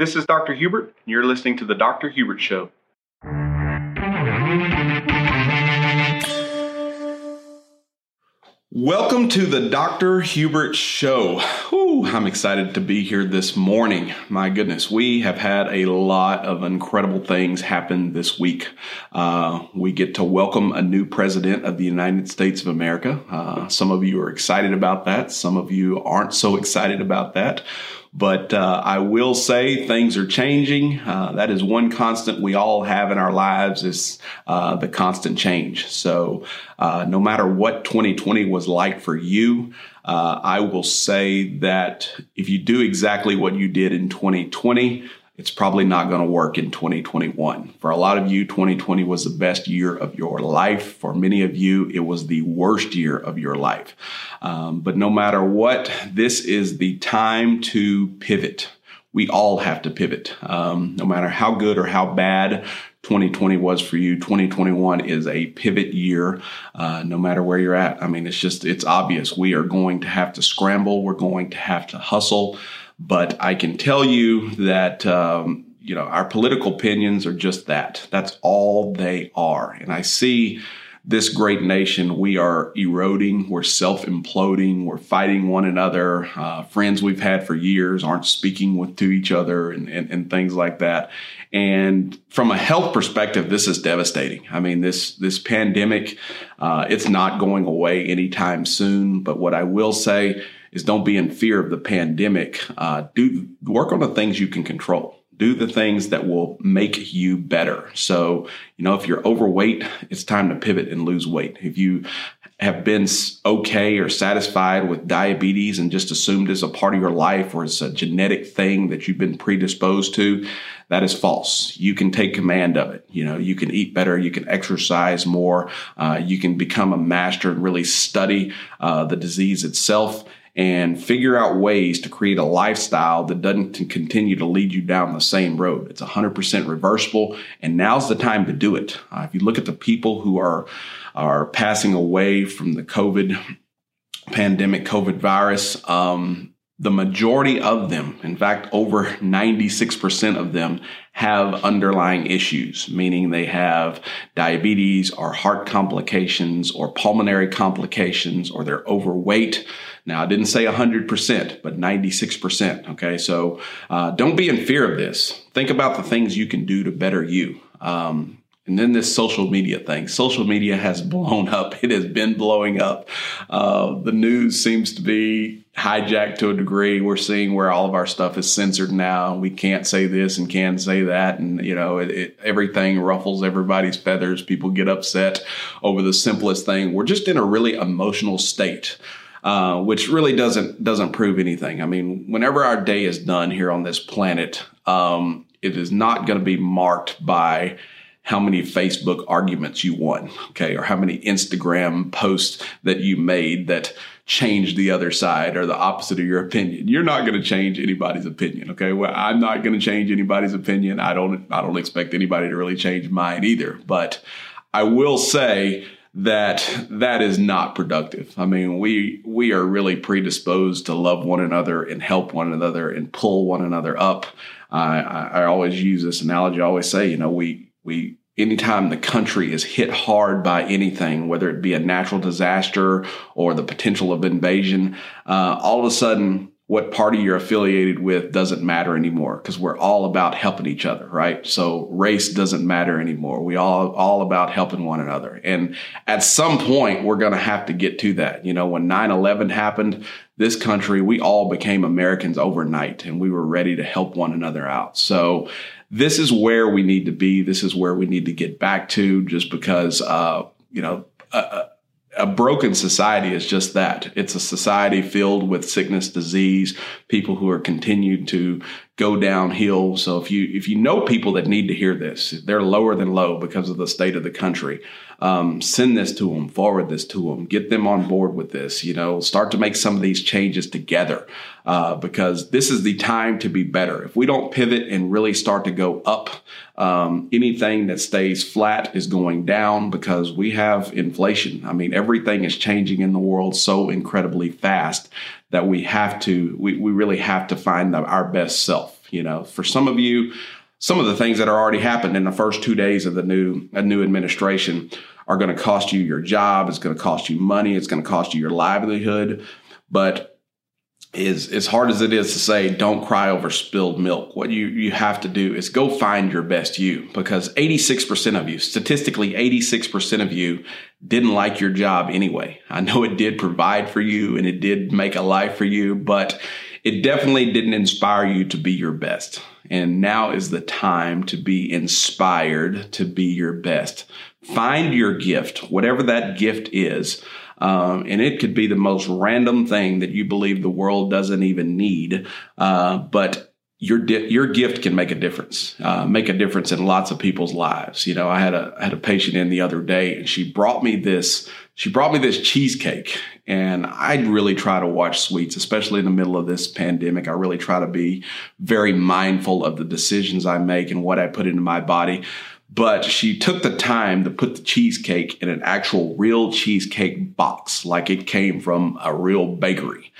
This is Dr. Hubert, and you're listening to The Dr. Hubert Show. Welcome to the Dr. Hubert Show. Whew, I'm excited to be here this morning. My goodness, we have had a lot of incredible things happen this week. Uh, we get to welcome a new president of the United States of America. Uh, some of you are excited about that, some of you aren't so excited about that. But uh, I will say things are changing. Uh, that is one constant we all have in our lives is uh, the constant change. So uh, no matter what 2020 was like for you, uh, I will say that if you do exactly what you did in 2020, it's probably not going to work in 2021. For a lot of you, 2020 was the best year of your life. For many of you, it was the worst year of your life. Um, but no matter what, this is the time to pivot. We all have to pivot. Um, no matter how good or how bad 2020 was for you, 2021 is a pivot year, uh, no matter where you're at. I mean, it's just, it's obvious. We are going to have to scramble. We're going to have to hustle. But I can tell you that, um, you know, our political opinions are just that. That's all they are. And I see this great nation, we are eroding, we're self imploding, we're fighting one another. Uh, friends we've had for years aren't speaking with to each other and, and, and, things like that. And from a health perspective, this is devastating. I mean, this this pandemic, uh, it's not going away anytime soon. But what I will say is don't be in fear of the pandemic. Uh, do work on the things you can control. Do the things that will make you better. So, you know, if you're overweight, it's time to pivot and lose weight. If you have been okay or satisfied with diabetes and just assumed as a part of your life or it's a genetic thing that you've been predisposed to, that is false. You can take command of it. You know, you can eat better, you can exercise more, uh, you can become a master and really study uh, the disease itself and figure out ways to create a lifestyle that doesn't continue to lead you down the same road. It's 100% reversible, and now's the time to do it. Uh, if you look at the people who are are passing away from the COVID pandemic, COVID virus, um, the majority of them, in fact, over 96% of them have underlying issues, meaning they have diabetes or heart complications or pulmonary complications or they're overweight. Now, I didn't say 100%, but 96%. Okay. So uh, don't be in fear of this. Think about the things you can do to better you. Um, and then this social media thing. Social media has blown up. It has been blowing up. Uh, the news seems to be hijacked to a degree. We're seeing where all of our stuff is censored now. We can't say this and can't say that, and you know, it, it, everything ruffles everybody's feathers. People get upset over the simplest thing. We're just in a really emotional state. Uh, which really doesn't doesn't prove anything. I mean, whenever our day is done here on this planet, um, it is not going to be marked by how many Facebook arguments you won, okay, or how many Instagram posts that you made that changed the other side or the opposite of your opinion. You're not going to change anybody's opinion, okay? Well, I'm not going to change anybody's opinion. I don't I don't expect anybody to really change mine either, but I will say that that is not productive. I mean, we we are really predisposed to love one another and help one another and pull one another up. I, I always use this analogy. I always say, you know, we we anytime the country is hit hard by anything, whether it be a natural disaster or the potential of invasion, uh, all of a sudden, what party you're affiliated with doesn't matter anymore because we're all about helping each other, right? So race doesn't matter anymore. We all all about helping one another. And at some point, we're going to have to get to that. You know, when 9/11 happened, this country, we all became Americans overnight, and we were ready to help one another out. So this is where we need to be. This is where we need to get back to just because, uh, you know, a, a broken society is just that. It's a society filled with sickness, disease, people who are continued to go downhill. So if you if you know people that need to hear this, they're lower than low because of the state of the country. Um, send this to them, forward this to them, get them on board with this. You know, start to make some of these changes together uh, because this is the time to be better. If we don't pivot and really start to go up, um, anything that stays flat is going down because we have inflation. I mean, everything is changing in the world so incredibly fast that we have to, we, we really have to find the, our best self. You know, for some of you, some of the things that are already happened in the first two days of the new a new administration are going to cost you your job. It's going to cost you money. It's going to cost you your livelihood. But is as hard as it is to say, don't cry over spilled milk. What you you have to do is go find your best you because 86% of you, statistically 86% of you didn't like your job anyway. I know it did provide for you and it did make a life for you, but it definitely didn't inspire you to be your best. And now is the time to be inspired to be your best. Find your gift, whatever that gift is. Um, and it could be the most random thing that you believe the world doesn't even need. Uh, but your di- your gift can make a difference, uh, make a difference in lots of people's lives. You know, I had a I had a patient in the other day, and she brought me this she brought me this cheesecake, and I really try to watch sweets, especially in the middle of this pandemic. I really try to be very mindful of the decisions I make and what I put into my body. But she took the time to put the cheesecake in an actual real cheesecake box, like it came from a real bakery.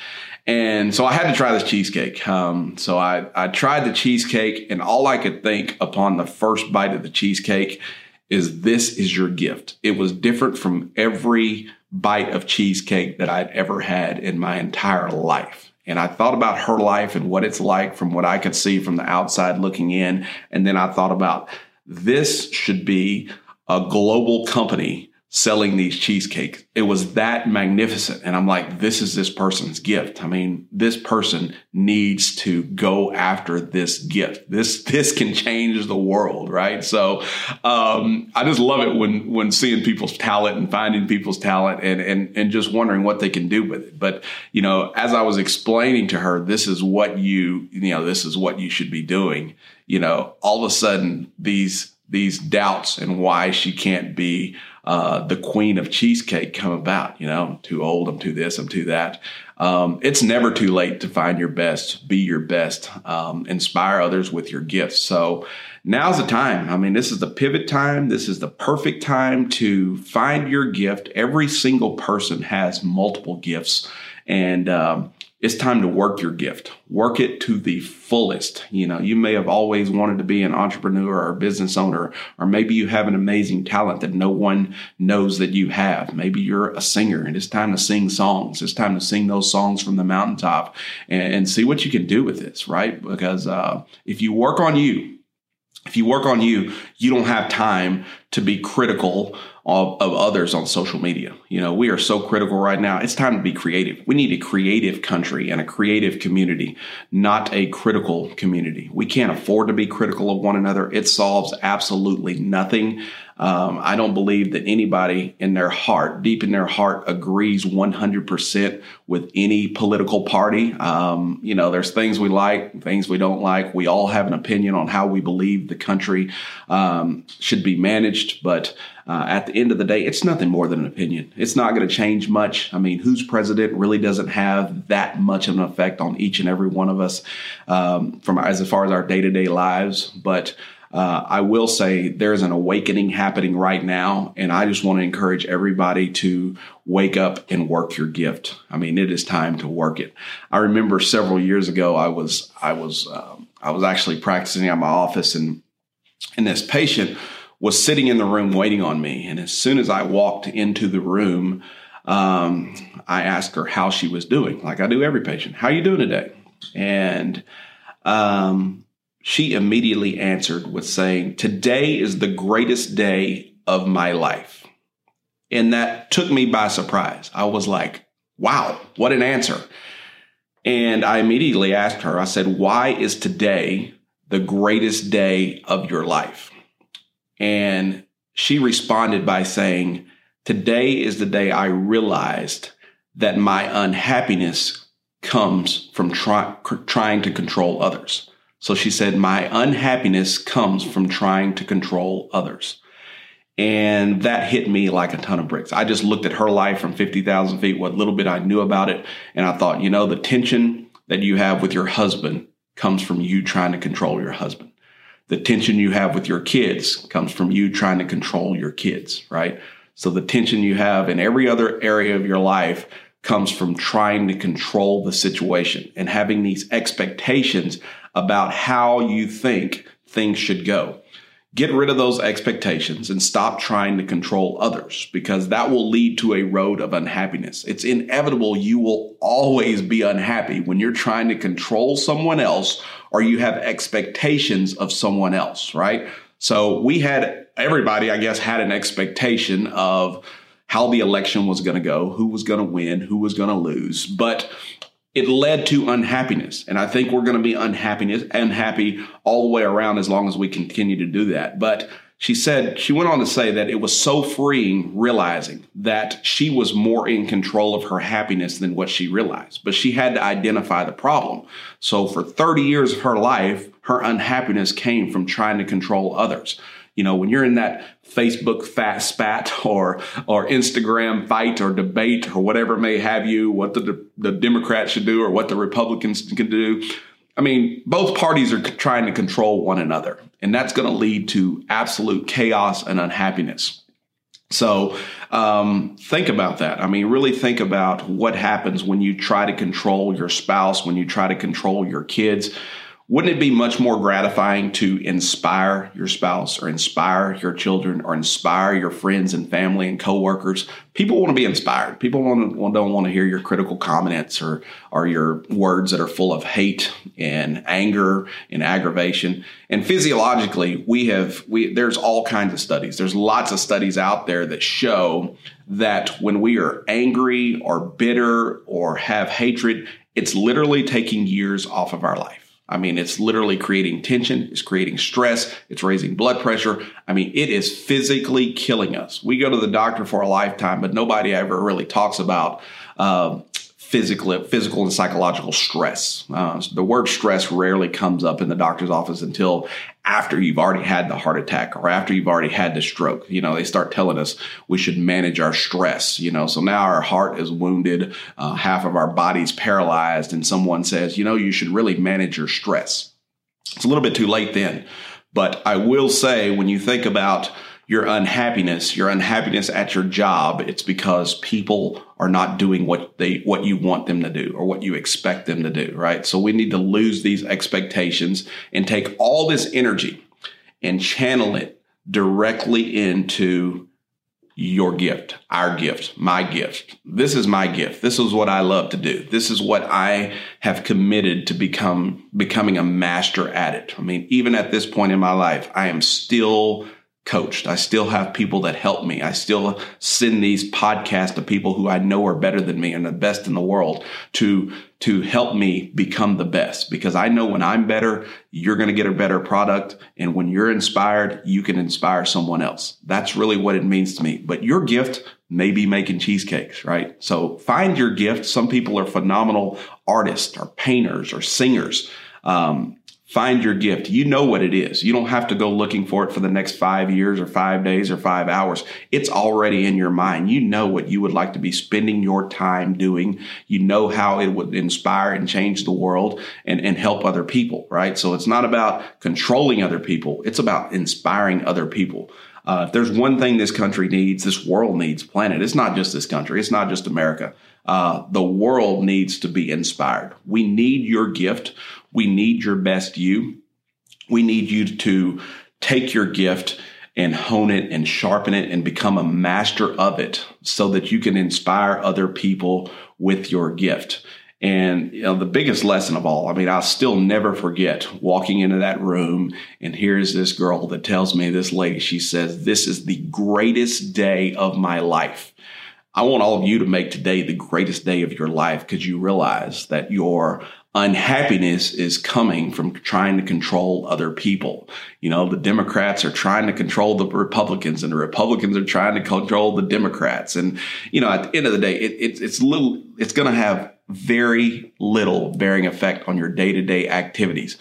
And so I had to try this cheesecake. Um, so I, I tried the cheesecake, and all I could think upon the first bite of the cheesecake is this is your gift. It was different from every bite of cheesecake that I'd ever had in my entire life. And I thought about her life and what it's like from what I could see from the outside looking in. And then I thought about this should be a global company selling these cheesecakes. It was that magnificent. And I'm like, this is this person's gift. I mean, this person needs to go after this gift. This, this can change the world, right? So, um, I just love it when, when seeing people's talent and finding people's talent and, and, and just wondering what they can do with it. But, you know, as I was explaining to her, this is what you, you know, this is what you should be doing. You know, all of a sudden these, these doubts and why she can't be uh, the queen of cheesecake come about. You know, I'm too old, I'm too this, I'm too that. Um, it's never too late to find your best, be your best, um, inspire others with your gifts. So now's the time. I mean, this is the pivot time. This is the perfect time to find your gift. Every single person has multiple gifts. And um, it's time to work your gift. Work it to the fullest. You know, you may have always wanted to be an entrepreneur or a business owner, or maybe you have an amazing talent that no one knows that you have. Maybe you're a singer and it's time to sing songs. It's time to sing those songs from the mountaintop and, and see what you can do with this, right? Because uh, if you work on you, if you work on you, you don't have time to be critical of, others on social media. You know, we are so critical right now. It's time to be creative. We need a creative country and a creative community, not a critical community. We can't afford to be critical of one another. It solves absolutely nothing. Um, I don't believe that anybody in their heart, deep in their heart, agrees 100% with any political party. Um, you know, there's things we like, things we don't like. We all have an opinion on how we believe the country um, should be managed, but uh, at the end of the day, it's nothing more than an opinion. It's not going to change much. I mean, who's president really doesn't have that much of an effect on each and every one of us um, from as far as our day to day lives, but uh, I will say there's an awakening happening right now, and I just want to encourage everybody to wake up and work your gift. I mean, it is time to work it. I remember several years ago, I was I was um, I was actually practicing at my office, and and this patient was sitting in the room waiting on me, and as soon as I walked into the room. Um, I asked her how she was doing, like I do every patient. How you doing today? And um, she immediately answered with saying, Today is the greatest day of my life. And that took me by surprise. I was like, wow, what an answer. And I immediately asked her, I said, Why is today the greatest day of your life? And she responded by saying, Today is the day I realized that my unhappiness comes from try, trying to control others. So she said, My unhappiness comes from trying to control others. And that hit me like a ton of bricks. I just looked at her life from 50,000 feet, what little bit I knew about it. And I thought, you know, the tension that you have with your husband comes from you trying to control your husband. The tension you have with your kids comes from you trying to control your kids, right? So the tension you have in every other area of your life comes from trying to control the situation and having these expectations about how you think things should go. Get rid of those expectations and stop trying to control others because that will lead to a road of unhappiness. It's inevitable you will always be unhappy when you're trying to control someone else or you have expectations of someone else, right? So we had everybody, I guess, had an expectation of how the election was going to go, who was going to win, who was going to lose. But it led to unhappiness. And I think we're going to be unhappiness, unhappy all the way around as long as we continue to do that. But she said, she went on to say that it was so freeing realizing that she was more in control of her happiness than what she realized. But she had to identify the problem. So for 30 years of her life, her unhappiness came from trying to control others. You know, when you're in that Facebook fat spat or or Instagram fight or debate or whatever may have you, what the the Democrats should do or what the Republicans can do. I mean, both parties are trying to control one another, and that's going to lead to absolute chaos and unhappiness. So um, think about that. I mean, really think about what happens when you try to control your spouse, when you try to control your kids. Wouldn't it be much more gratifying to inspire your spouse or inspire your children or inspire your friends and family and coworkers? People want to be inspired. People want to, don't want to hear your critical comments or, or your words that are full of hate and anger and aggravation. And physiologically, we have we there's all kinds of studies. There's lots of studies out there that show that when we are angry or bitter or have hatred, it's literally taking years off of our life. I mean, it's literally creating tension, it's creating stress, it's raising blood pressure. I mean, it is physically killing us. We go to the doctor for a lifetime, but nobody ever really talks about uh, physical, physical and psychological stress. Uh, the word stress rarely comes up in the doctor's office until after you've already had the heart attack or after you've already had the stroke. You know, they start telling us we should manage our stress. You know, so now our heart is wounded, uh, half of our body's paralyzed, and someone says, you know, you should really manage your stress. It's a little bit too late then. But I will say, when you think about your unhappiness, your unhappiness at your job, it's because people are not doing what they what you want them to do or what you expect them to do, right? So we need to lose these expectations and take all this energy and channel it directly into your gift, our gift, my gift. This is my gift. This is what I love to do. This is what I have committed to become becoming a master at it. I mean, even at this point in my life, I am still coached. I still have people that help me. I still send these podcasts to people who I know are better than me and the best in the world to to help me become the best because I know when I'm better, you're going to get a better product and when you're inspired, you can inspire someone else. That's really what it means to me. But your gift may be making cheesecakes, right? So find your gift. Some people are phenomenal artists or painters or singers. Um, Find your gift. You know what it is. You don't have to go looking for it for the next five years or five days or five hours. It's already in your mind. You know what you would like to be spending your time doing. You know how it would inspire and change the world and, and help other people, right? So it's not about controlling other people. It's about inspiring other people. Uh, if there's one thing this country needs, this world needs, planet, it's not just this country, it's not just America. Uh, the world needs to be inspired. We need your gift. We need your best you. We need you to take your gift and hone it and sharpen it and become a master of it so that you can inspire other people with your gift. And you know, the biggest lesson of all, I mean, I'll still never forget walking into that room and here's this girl that tells me, this lady, she says, this is the greatest day of my life. I want all of you to make today the greatest day of your life because you realize that your unhappiness is coming from trying to control other people. You know, the Democrats are trying to control the Republicans and the Republicans are trying to control the Democrats. And, you know, at the end of the day, it, it, it's little, it's going to have very little bearing effect on your day to day activities.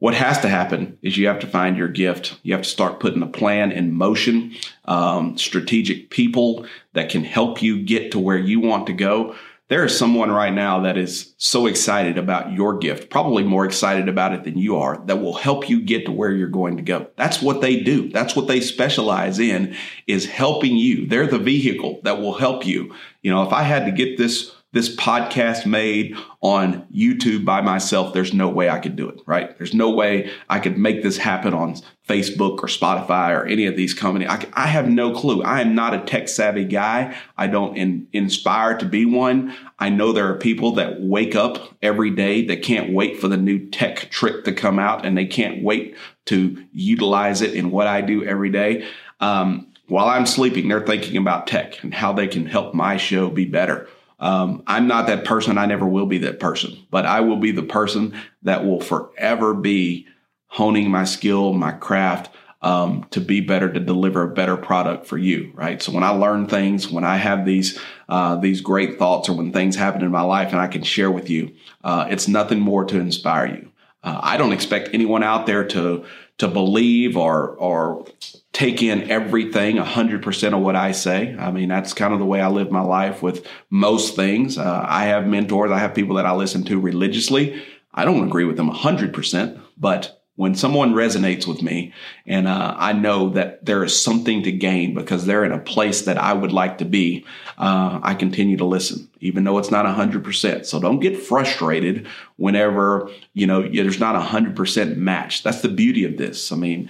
What has to happen is you have to find your gift. You have to start putting a plan in motion, um, strategic people that can help you get to where you want to go. There is someone right now that is so excited about your gift, probably more excited about it than you are, that will help you get to where you're going to go. That's what they do. That's what they specialize in is helping you. They're the vehicle that will help you. You know, if I had to get this this podcast made on YouTube by myself, there's no way I could do it, right? There's no way I could make this happen on Facebook or Spotify or any of these companies. I, I have no clue. I am not a tech savvy guy. I don't in, inspire to be one. I know there are people that wake up every day that can't wait for the new tech trick to come out and they can't wait to utilize it in what I do every day. Um, while I'm sleeping, they're thinking about tech and how they can help my show be better. Um, I'm not that person. I never will be that person, but I will be the person that will forever be honing my skill, my craft, um, to be better, to deliver a better product for you, right? So when I learn things, when I have these uh, these great thoughts, or when things happen in my life, and I can share with you, uh, it's nothing more to inspire you. Uh, I don't expect anyone out there to to believe or or take in everything 100% of what I say. I mean, that's kind of the way I live my life with most things. Uh, I have mentors, I have people that I listen to religiously. I don't agree with them 100%, but when someone resonates with me and uh, I know that there is something to gain because they're in a place that I would like to be, uh, I continue to listen, even though it's not 100%. So don't get frustrated whenever, you know, there's not a 100% match. That's the beauty of this. I mean,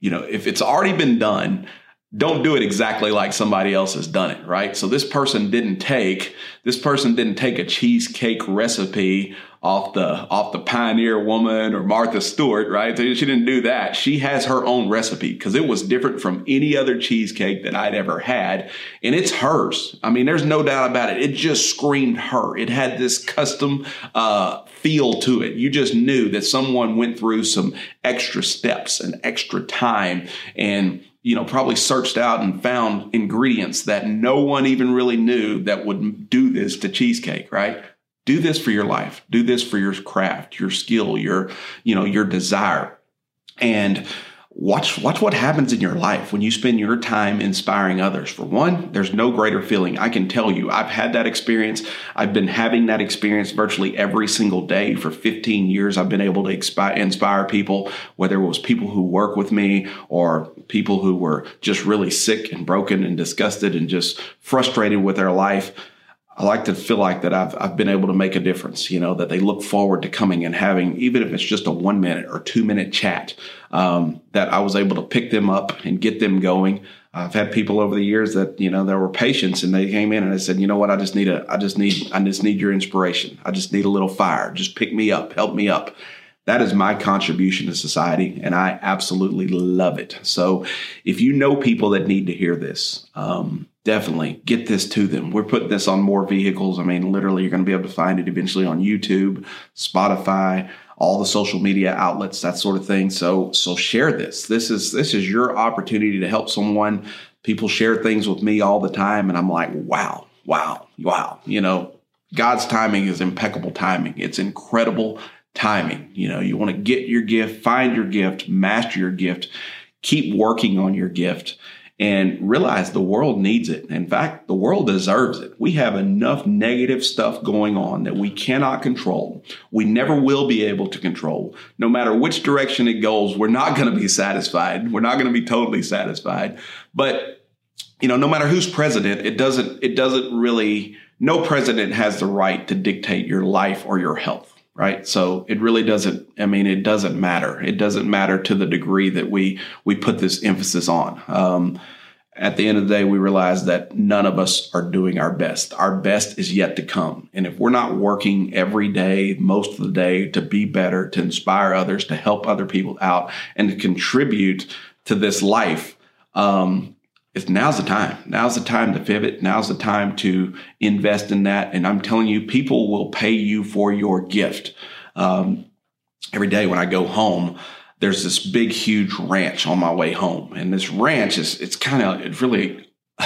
you know, if it's already been done, don't do it exactly like somebody else has done it, right? So this person didn't take this person didn't take a cheesecake recipe off the off the pioneer woman or Martha Stewart, right? So She didn't do that. She has her own recipe because it was different from any other cheesecake that I'd ever had, and it's hers. I mean, there's no doubt about it. It just screamed her. It had this custom uh, feel to it. You just knew that someone went through some extra steps and extra time and you know, probably searched out and found ingredients that no one even really knew that would do this to cheesecake, right? Do this for your life. Do this for your craft, your skill, your, you know, your desire. And watch watch what happens in your life when you spend your time inspiring others. For one there's no greater feeling. I can tell you i've had that experience. I've been having that experience virtually every single day for 15 years. I've been able to inspire people whether it was people who work with me or people who were just really sick and broken and disgusted and just frustrated with their life I like to feel like that I've, I've been able to make a difference, you know, that they look forward to coming and having, even if it's just a one minute or two minute chat, um, that I was able to pick them up and get them going. I've had people over the years that, you know, there were patients and they came in and they said, you know what, I just need a, I just need, I just need your inspiration. I just need a little fire. Just pick me up, help me up. That is my contribution to society, and I absolutely love it. So, if you know people that need to hear this, um, definitely get this to them. We're putting this on more vehicles. I mean, literally, you're going to be able to find it eventually on YouTube, Spotify, all the social media outlets, that sort of thing. So, so share this. This is this is your opportunity to help someone. People share things with me all the time, and I'm like, wow, wow, wow. You know, God's timing is impeccable timing. It's incredible timing. You know, you want to get your gift, find your gift, master your gift, keep working on your gift and realize the world needs it. In fact, the world deserves it. We have enough negative stuff going on that we cannot control. We never will be able to control. No matter which direction it goes, we're not going to be satisfied. We're not going to be totally satisfied. But, you know, no matter who's president, it doesn't, it doesn't really, no president has the right to dictate your life or your health right? So it really doesn't i mean it doesn't matter. It doesn't matter to the degree that we we put this emphasis on. Um, at the end of the day we realize that none of us are doing our best. Our best is yet to come. And if we're not working every day most of the day to be better to inspire others to help other people out and to contribute to this life um, it's now's the time. Now's the time to pivot. Now's the time to invest in that. And I'm telling you, people will pay you for your gift. Um, every day when I go home, there's this big, huge ranch on my way home. And this ranch is, it's kind of, it really,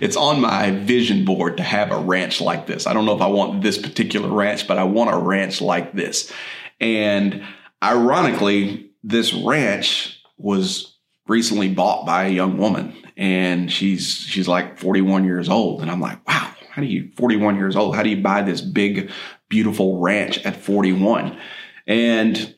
it's on my vision board to have a ranch like this. I don't know if I want this particular ranch, but I want a ranch like this. And ironically, this ranch was recently bought by a young woman and she's she's like 41 years old. And i'm like wow how do you 41 years old? How do you buy this big beautiful ranch at 41 and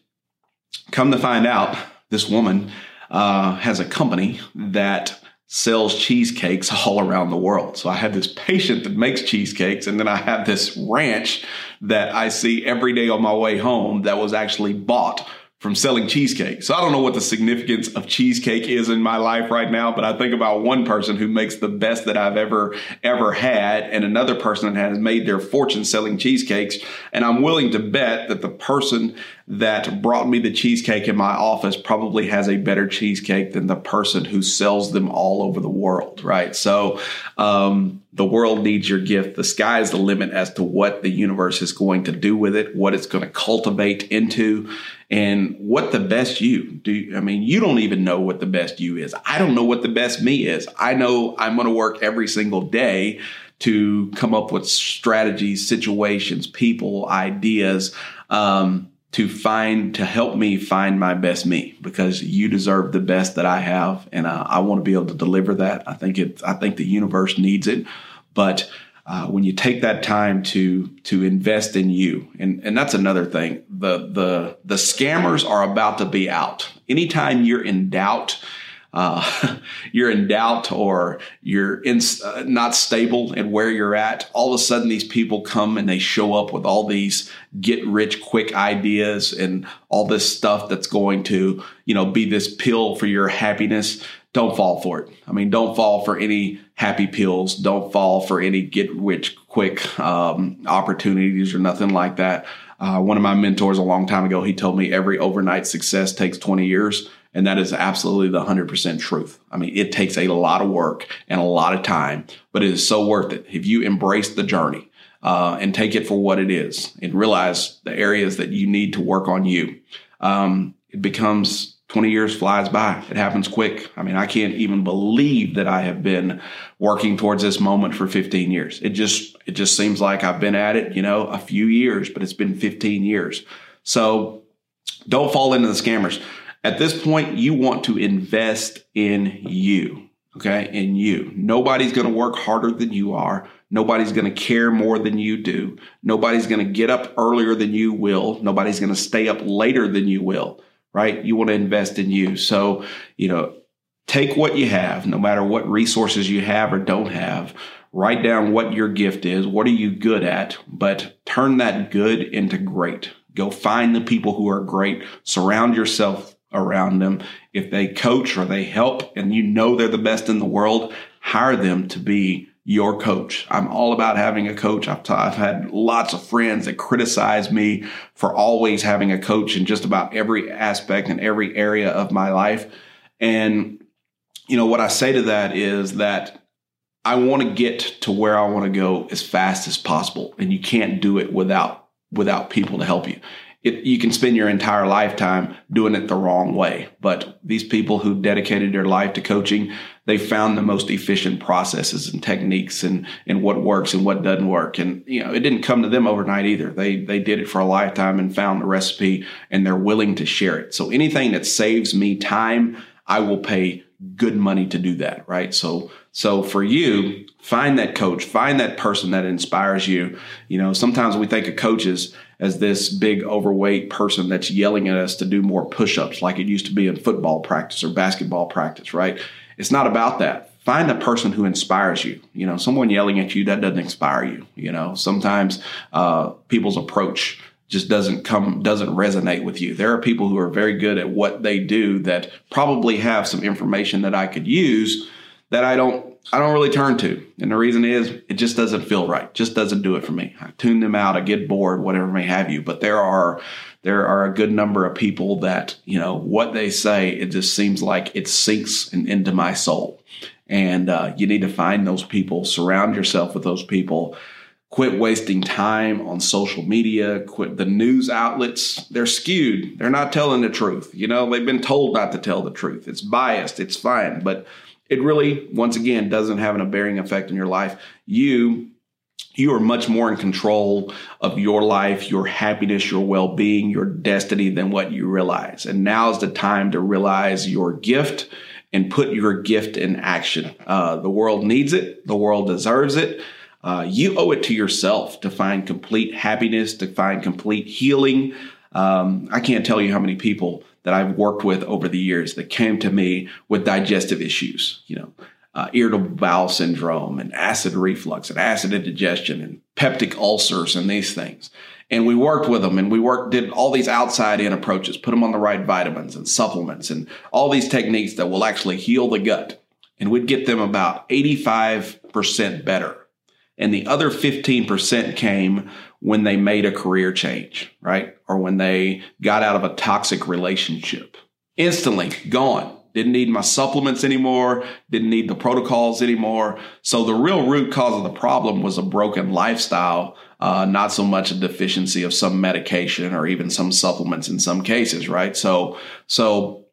come to find out this woman uh, has a company that sells cheesecakes all around the world. So I have this patient that makes cheesecakes, and then I have this ranch that I see every day on my way home that was actually bought from selling cheesecake. So I don't know what the significance of cheesecake is in my life right now, but I think about one person who makes the best that I've ever, ever had, and another person that has made their fortune selling cheesecakes. And I'm willing to bet that the person that brought me the cheesecake in my office probably has a better cheesecake than the person who sells them all over the world, right? So, um, the world needs your gift. The sky is the limit as to what the universe is going to do with it, what it's going to cultivate into, and what the best you do. I mean, you don't even know what the best you is. I don't know what the best me is. I know I'm going to work every single day to come up with strategies, situations, people, ideas. Um, to find to help me find my best me because you deserve the best that I have and uh, I want to be able to deliver that. I think it I think the universe needs it, but uh, when you take that time to to invest in you and and that's another thing the the the scammers are about to be out anytime you're in doubt uh, you're in doubt or you're in, uh, not stable in where you're at, all of a sudden these people come and they show up with all these get rich quick ideas and all this stuff that's going to, you know, be this pill for your happiness. Don't fall for it. I mean, don't fall for any happy pills. Don't fall for any get rich quick um, opportunities or nothing like that. Uh, one of my mentors a long time ago, he told me every overnight success takes 20 years and that is absolutely the 100% truth. I mean, it takes a lot of work and a lot of time, but it is so worth it. If you embrace the journey uh, and take it for what it is and realize the areas that you need to work on you, um, it becomes 20 years flies by. It happens quick. I mean, I can't even believe that I have been working towards this moment for 15 years. It just, it just seems like I've been at it, you know, a few years, but it's been 15 years. So don't fall into the scammers. At this point, you want to invest in you. Okay. In you. Nobody's going to work harder than you are. Nobody's going to care more than you do. Nobody's going to get up earlier than you will. Nobody's going to stay up later than you will, right? You want to invest in you. So, you know, take what you have, no matter what resources you have or don't have, write down what your gift is. What are you good at? But turn that good into great. Go find the people who are great. Surround yourself around them. If they coach or they help and you know they're the best in the world, hire them to be your coach. I'm all about having a coach. I've, t- I've had lots of friends that criticize me for always having a coach in just about every aspect and every area of my life. And, you know, what I say to that is that I want to get to where I want to go as fast as possible. And you can't do it without, without people to help you it, you can spend your entire lifetime doing it the wrong way. But these people who dedicated their life to coaching, they found the most efficient processes and techniques and, and what works and what doesn't work. And, you know, it didn't come to them overnight either. They, they did it for a lifetime and found the recipe and they're willing to share it. So anything that saves me time, I will pay good money to do that. Right. So, so for you, find that coach, find that person that inspires you. You know, sometimes we think of coaches as this big overweight person that's yelling at us to do more push-ups like it used to be in football practice or basketball practice, right? It's not about that. Find a person who inspires you. You know, someone yelling at you that doesn't inspire you. You know, sometimes uh, people's approach just doesn't come doesn't resonate with you. There are people who are very good at what they do that probably have some information that I could use that I don't I don't really turn to. And the reason is it just doesn't feel right. Just doesn't do it for me. I tune them out, I get bored, whatever may have you. But there are there are a good number of people that, you know, what they say, it just seems like it sinks in, into my soul. And uh, you need to find those people, surround yourself with those people. Quit wasting time on social media. Quit the news outlets. They're skewed. They're not telling the truth. You know, they've been told not to tell the truth. It's biased. It's fine. But it really, once again, doesn't have a bearing effect in your life. You you are much more in control of your life, your happiness, your well being, your destiny than what you realize. And now is the time to realize your gift and put your gift in action. Uh, the world needs it, the world deserves it. Uh, you owe it to yourself to find complete happiness, to find complete healing. Um, I can't tell you how many people that I've worked with over the years that came to me with digestive issues. You know, uh, irritable bowel syndrome and acid reflux and acid indigestion and peptic ulcers and these things. And we worked with them and we worked, did all these outside in approaches, put them on the right vitamins and supplements and all these techniques that will actually heal the gut. And we'd get them about 85% better. And the other 15% came when they made a career change, right? Or when they got out of a toxic relationship. Instantly gone didn't need my supplements anymore, didn't need the protocols anymore. So the real root cause of the problem was a broken lifestyle, uh, not so much a deficiency of some medication or even some supplements in some cases, right? So, so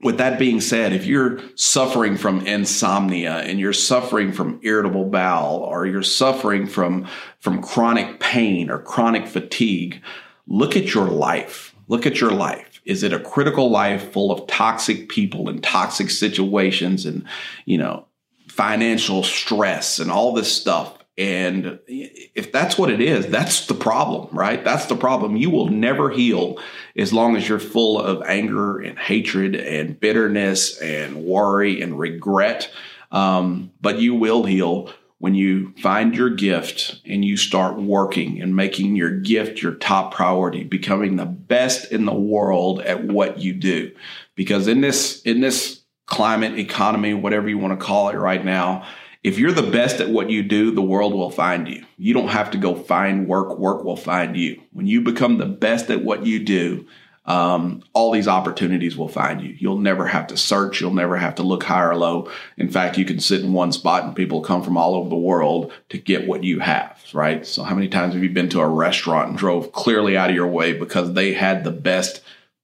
with that being said, if you're suffering from insomnia and you're suffering from irritable bowel or you're suffering from, from chronic pain or chronic fatigue, look at your life. Look at your life is it a critical life full of toxic people and toxic situations and, you know, financial stress and all this stuff? And if that's what it is, that's the problem, right? That's the problem. You will never heal as long as you're full of anger and hatred and bitterness and worry and regret. Um, but you will heal when you find your gift and you start working and making your gift your top priority, becoming the best in the world at what you do. Because in this, in this climate, economy, whatever you want to call it right now, if you're the best at what you do, the world will find you. You don't have to go find work, work will find you. When you become the best at what you do, um, all these opportunities will find you. You'll never have to search. You'll never have to look high or low. In fact, you can sit in one spot and people come from all over the world to get what you have, right? So, how many times have you been to a restaurant and drove clearly out of your way because they had the best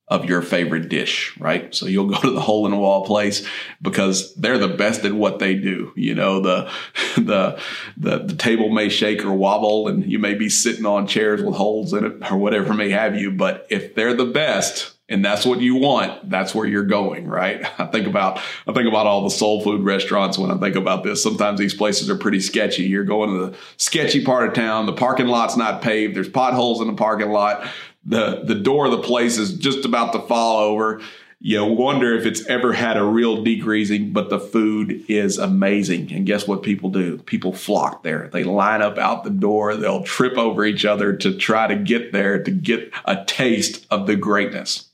of your favorite dish, right? So you'll go to the hole in the wall place because they're the best at what they do. You know, the, the, the, the, table may shake or wobble and you may be sitting on chairs with holes in it or whatever may have you. But if they're the best, and that's what you want that's where you're going right i think about i think about all the soul food restaurants when i think about this sometimes these places are pretty sketchy you're going to the sketchy part of town the parking lot's not paved there's potholes in the parking lot the the door of the place is just about to fall over. You wonder if it's ever had a real degreasing, but the food is amazing. And guess what people do? People flock there. They line up out the door. They'll trip over each other to try to get there to get a taste of the greatness.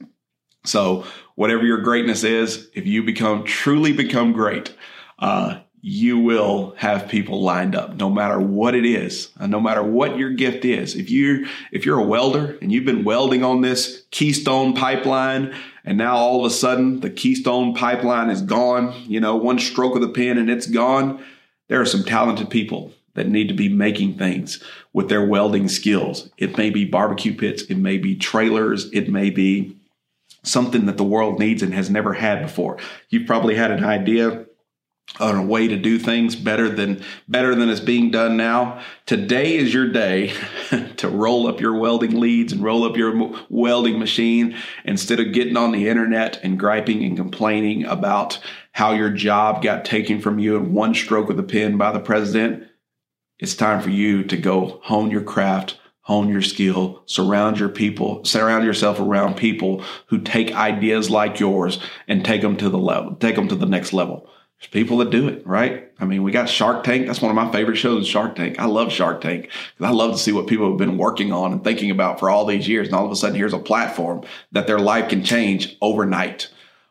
So, whatever your greatness is, if you become truly become great, uh, you will have people lined up no matter what it is no matter what your gift is. If you if you're a welder and you've been welding on this keystone pipeline and now all of a sudden the keystone pipeline is gone you know one stroke of the pen and it's gone there are some talented people that need to be making things with their welding skills. It may be barbecue pits it may be trailers it may be something that the world needs and has never had before. You've probably had an idea on a way to do things better than better than is being done now. Today is your day to roll up your welding leads and roll up your welding machine instead of getting on the internet and griping and complaining about how your job got taken from you in one stroke of the pen by the president. It's time for you to go hone your craft, hone your skill, surround your people, surround yourself around people who take ideas like yours and take them to the level, take them to the next level. There's people that do it, right? I mean, we got Shark Tank. That's one of my favorite shows, Shark Tank. I love Shark Tank because I love to see what people have been working on and thinking about for all these years. And all of a sudden, here's a platform that their life can change overnight.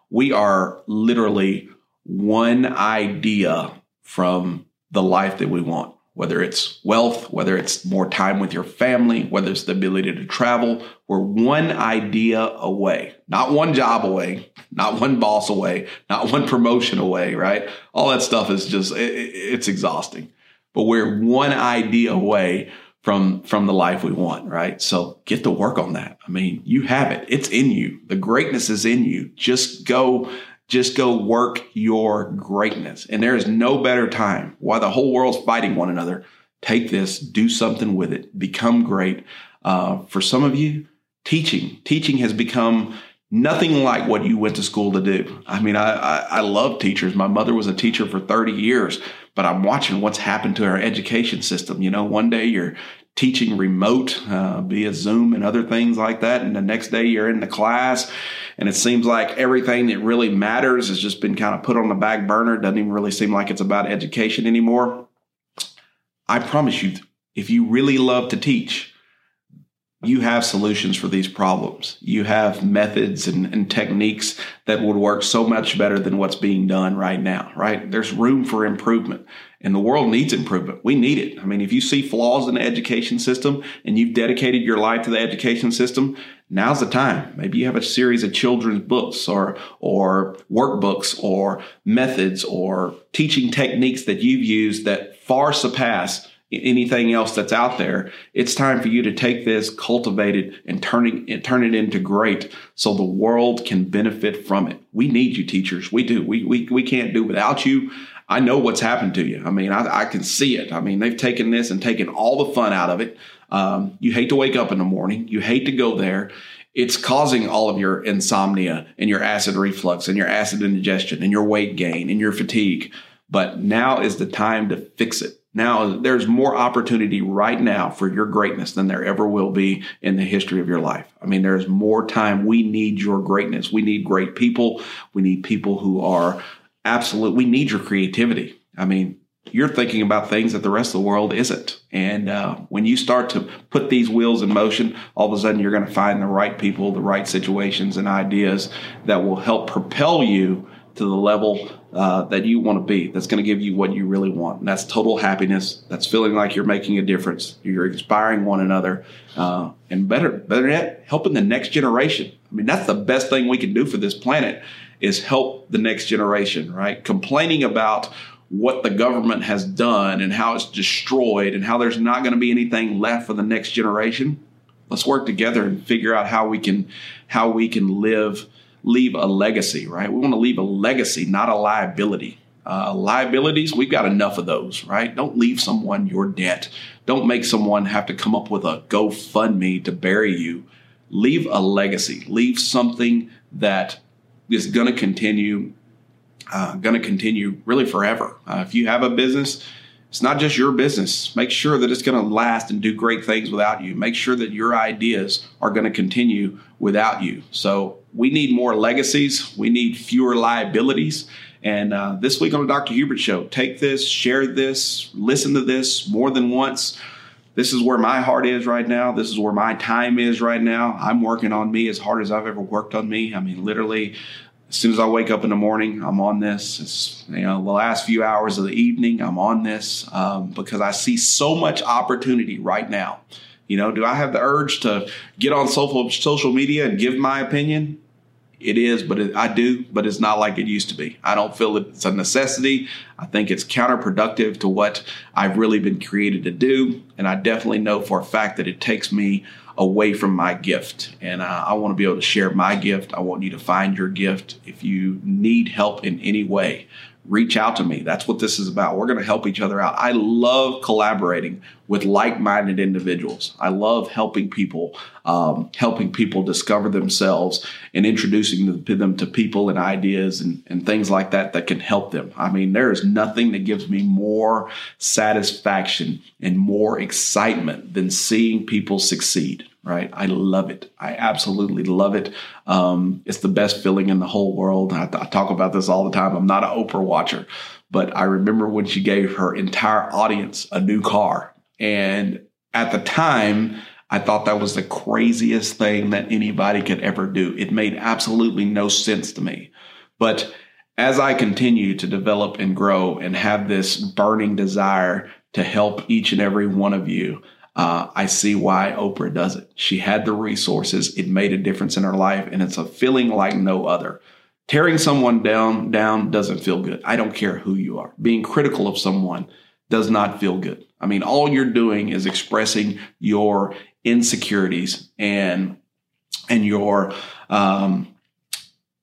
We are literally one idea from the life that we want whether it's wealth, whether it's more time with your family, whether it's the ability to travel. We're one idea away, not one job away, not one boss away, not one promotion away, right? All that stuff is just, it, it's exhausting. But we're one idea away from from the life we want, right? So get to work on that. I mean, you have it. It's in you. The greatness is in you. Just go just go work your greatness. And there is no better time while the whole world's fighting one another. Take this, do something with it, become great. Uh, for some of you, teaching. Teaching has become nothing like what you went to school to do. I mean, I, I, I, love teachers. My mother was a teacher for 30 years, but I'm watching what's happened to our education system. You know, one day you're teaching remote uh, via Zoom and other things like that, and the next day you're in the class, and it seems like everything that really matters has just been kind of put on the back burner. It doesn't even really seem like it's about education anymore. I promise you, if you really love to teach, you have solutions for these problems. You have methods and, and, techniques that would work so much better than what's being done right now, right? There's room for improvement and the world needs improvement. We need it. I mean, if you see flaws in the education system and you've dedicated your life to the education system, now's the time. Maybe you have a series of children's books or, or workbooks or methods or teaching techniques that you've used that far surpass anything else that's out there. It's time for you to take this, cultivate it, and turn it, turn it into great so the world can benefit from it. We need you, teachers. We do. We, we, we can't do without you. I know what's happened to you. I mean, I, I can see it. I mean, they've taken this and taken all the fun out of it. Um, you hate to wake up in the morning. You hate to go there. It's causing all of your insomnia and your acid reflux and your acid indigestion and your weight gain and your fatigue. But now is the time to fix it. Now, there's more opportunity right now for your greatness than there ever will be in the history of your life. I mean, there's more time. We need your greatness. We need great people. We need people who are absolute. We need your creativity. I mean, you're thinking about things that the rest of the world isn't. And uh, when you start to put these wheels in motion, all of a sudden you're going to find the right people, the right situations, and ideas that will help propel you to the level uh, that you want to be that's going to give you what you really want. And that's total happiness. That's feeling like you're making a difference. You're inspiring one another. Uh, and better better yet helping the next generation. I mean that's the best thing we can do for this planet is help the next generation right? Complaining about what the government has done and how it's destroyed and how there's not going to be anything left for the next generation. Let's work together and figure out how we can how we can live leave a legacy, right? We want to leave a legacy, not a liability. Uh, liabilities, we've got enough of those, right? Don't leave someone your debt. Don't make someone have to come up with a GoFundMe to bury you. Leave a legacy. Leave something that is going to continue, uh, going to continue really forever. Uh, if you have a business, it's not just your business. Make sure that it's going to last and do great things without you. Make sure that your ideas are going to continue without you. So we need more legacies. We need fewer liabilities. And uh, this week on the Dr. Hubert Show, take this, share this, listen to this more than once. This is where my heart is right now. This is where my time is right now. I'm working on me as hard as I've ever worked on me. I mean, literally, as soon as I wake up in the morning, I'm on this. It's, you know, the last few hours of the evening, I'm on this um, because I see so much opportunity right now. You know, do I have the urge to get on social social media and give my opinion? It is, but it, I do, but it's not like it used to be. I don't feel it's a necessity. I think it's counterproductive to what I've really been created to do. And I definitely know for a fact that it takes me away from my gift. And uh, I want to be able to share my gift. I want you to find your gift. If you need help in any way, reach out to me. That's what this is about. We're going to help each other out. I love collaborating with like-minded individuals. I love helping people, um, helping people discover themselves and introducing them to people and ideas and, and things like that that can help them. I mean, there is nothing that gives me more satisfaction and more excitement than seeing people succeed right? I love it. I absolutely love it. Um, it's the best feeling in the whole world. I, I, talk about this all the time. I'm not an Oprah watcher, but I remember when she gave her entire audience a new car. And at the time, I thought that was the craziest thing that anybody could ever do. It made absolutely no sense to me. But as I continue to develop and grow and have this burning desire to help each and every one of you, uh, I see why Oprah does it. She had the resources. It made a difference in her life, and it's a feeling like no other. Tearing someone down down doesn't feel good. I don't care who you are. Being critical of someone does not feel good. I mean, all you're doing is expressing your insecurities and and your um,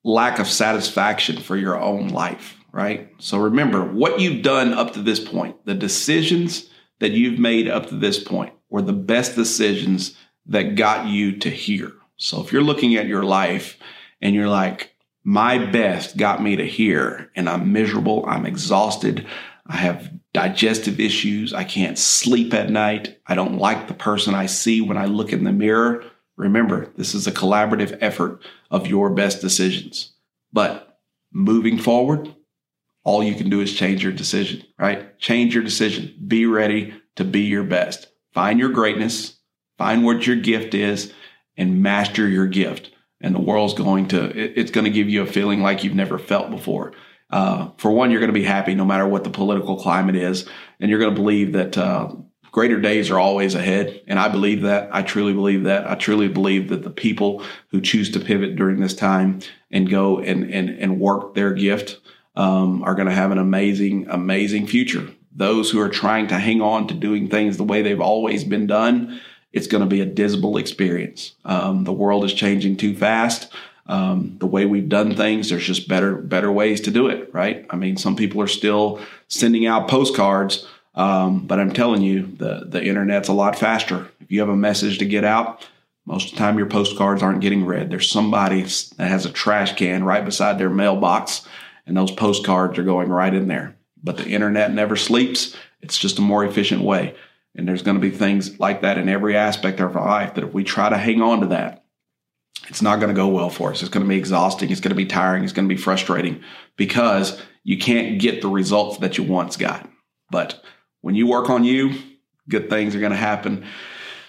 lack of satisfaction for your own life. Right. So remember what you've done up to this point, the decisions that you've made up to this point were the best decisions that got you to here. So if you're looking at your life and you're like, my best got me to here and I'm miserable, I'm exhausted, I have digestive issues, I can't sleep at night, I don't like the person I see when I look in the mirror. Remember, this is a collaborative effort of your best decisions. But moving forward, all you can do is change your decision, right? Change your decision. Be ready to be your best. Find your greatness, find what your gift is, and master your gift. And the world's going to, it's going to give you a feeling like you've never felt before. Uh, for one, you're going to be happy no matter what the political climate is. And you're going to believe that uh, greater days are always ahead. And I believe that. I truly believe that. I truly believe that the people who choose to pivot during this time and go and, and, and work their gift um, are going to have an amazing, amazing future. Those who are trying to hang on to doing things the way they've always been done, it's going to be a dismal experience. Um, the world is changing too fast. Um, the way we've done things, there's just better, better ways to do it, right? I mean, some people are still sending out postcards um, but I'm telling you, the, the internet's a lot faster. If you have a message to get out, most of the time your postcards aren't getting read. There's somebody that has a trash can right beside their mailbox, and those postcards are going right in there. But the internet never sleeps. It's just a more efficient way. And there's going to be things like that in every aspect of our life that if we try to hang on to that, it's not going to go well for us. It's going to be exhausting. It's going to be tiring. It's going to be frustrating because you can't get the results that you once got. But when you work on you, good things are going to happen.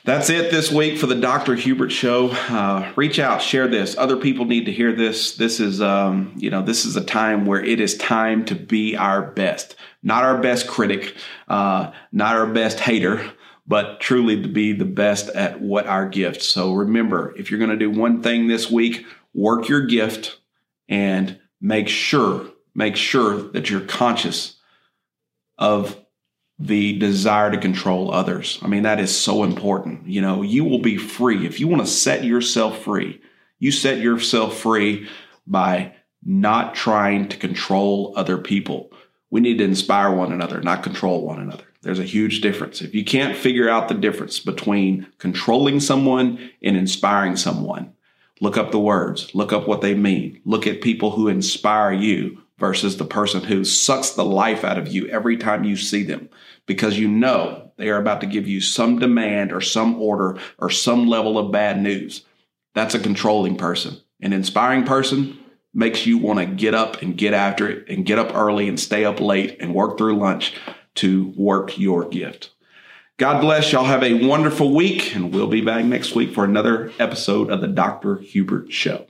That's it this week for the Dr. Hubert Show. Uh, reach out, share this. Other people need to hear this. This is, um, you know, this is a time where it is time to be our best, not our best critic, uh, not our best hater, but truly to be the best at what our gift. So remember, if you're going to do one thing this week, work your gift and make sure, make sure that you're conscious of the desire to control others. I mean, that is so important. You know, you will be free. If you want to set yourself free, you set yourself free by not trying to control other people. We need to inspire one another, not control one another. There's a huge difference. If you can't figure out the difference between controlling someone and inspiring someone, look up the words, look up what they mean, look at people who inspire you versus the person who sucks the life out of you every time you see them because you know they are about to give you some demand or some order or some level of bad news. That's a controlling person. An inspiring person makes you want to get up and get after it and get up early and stay up late and work through lunch to work your gift. God bless. Y'all have a wonderful week, and we'll be back next week for another episode of the Dr. Hubert Show.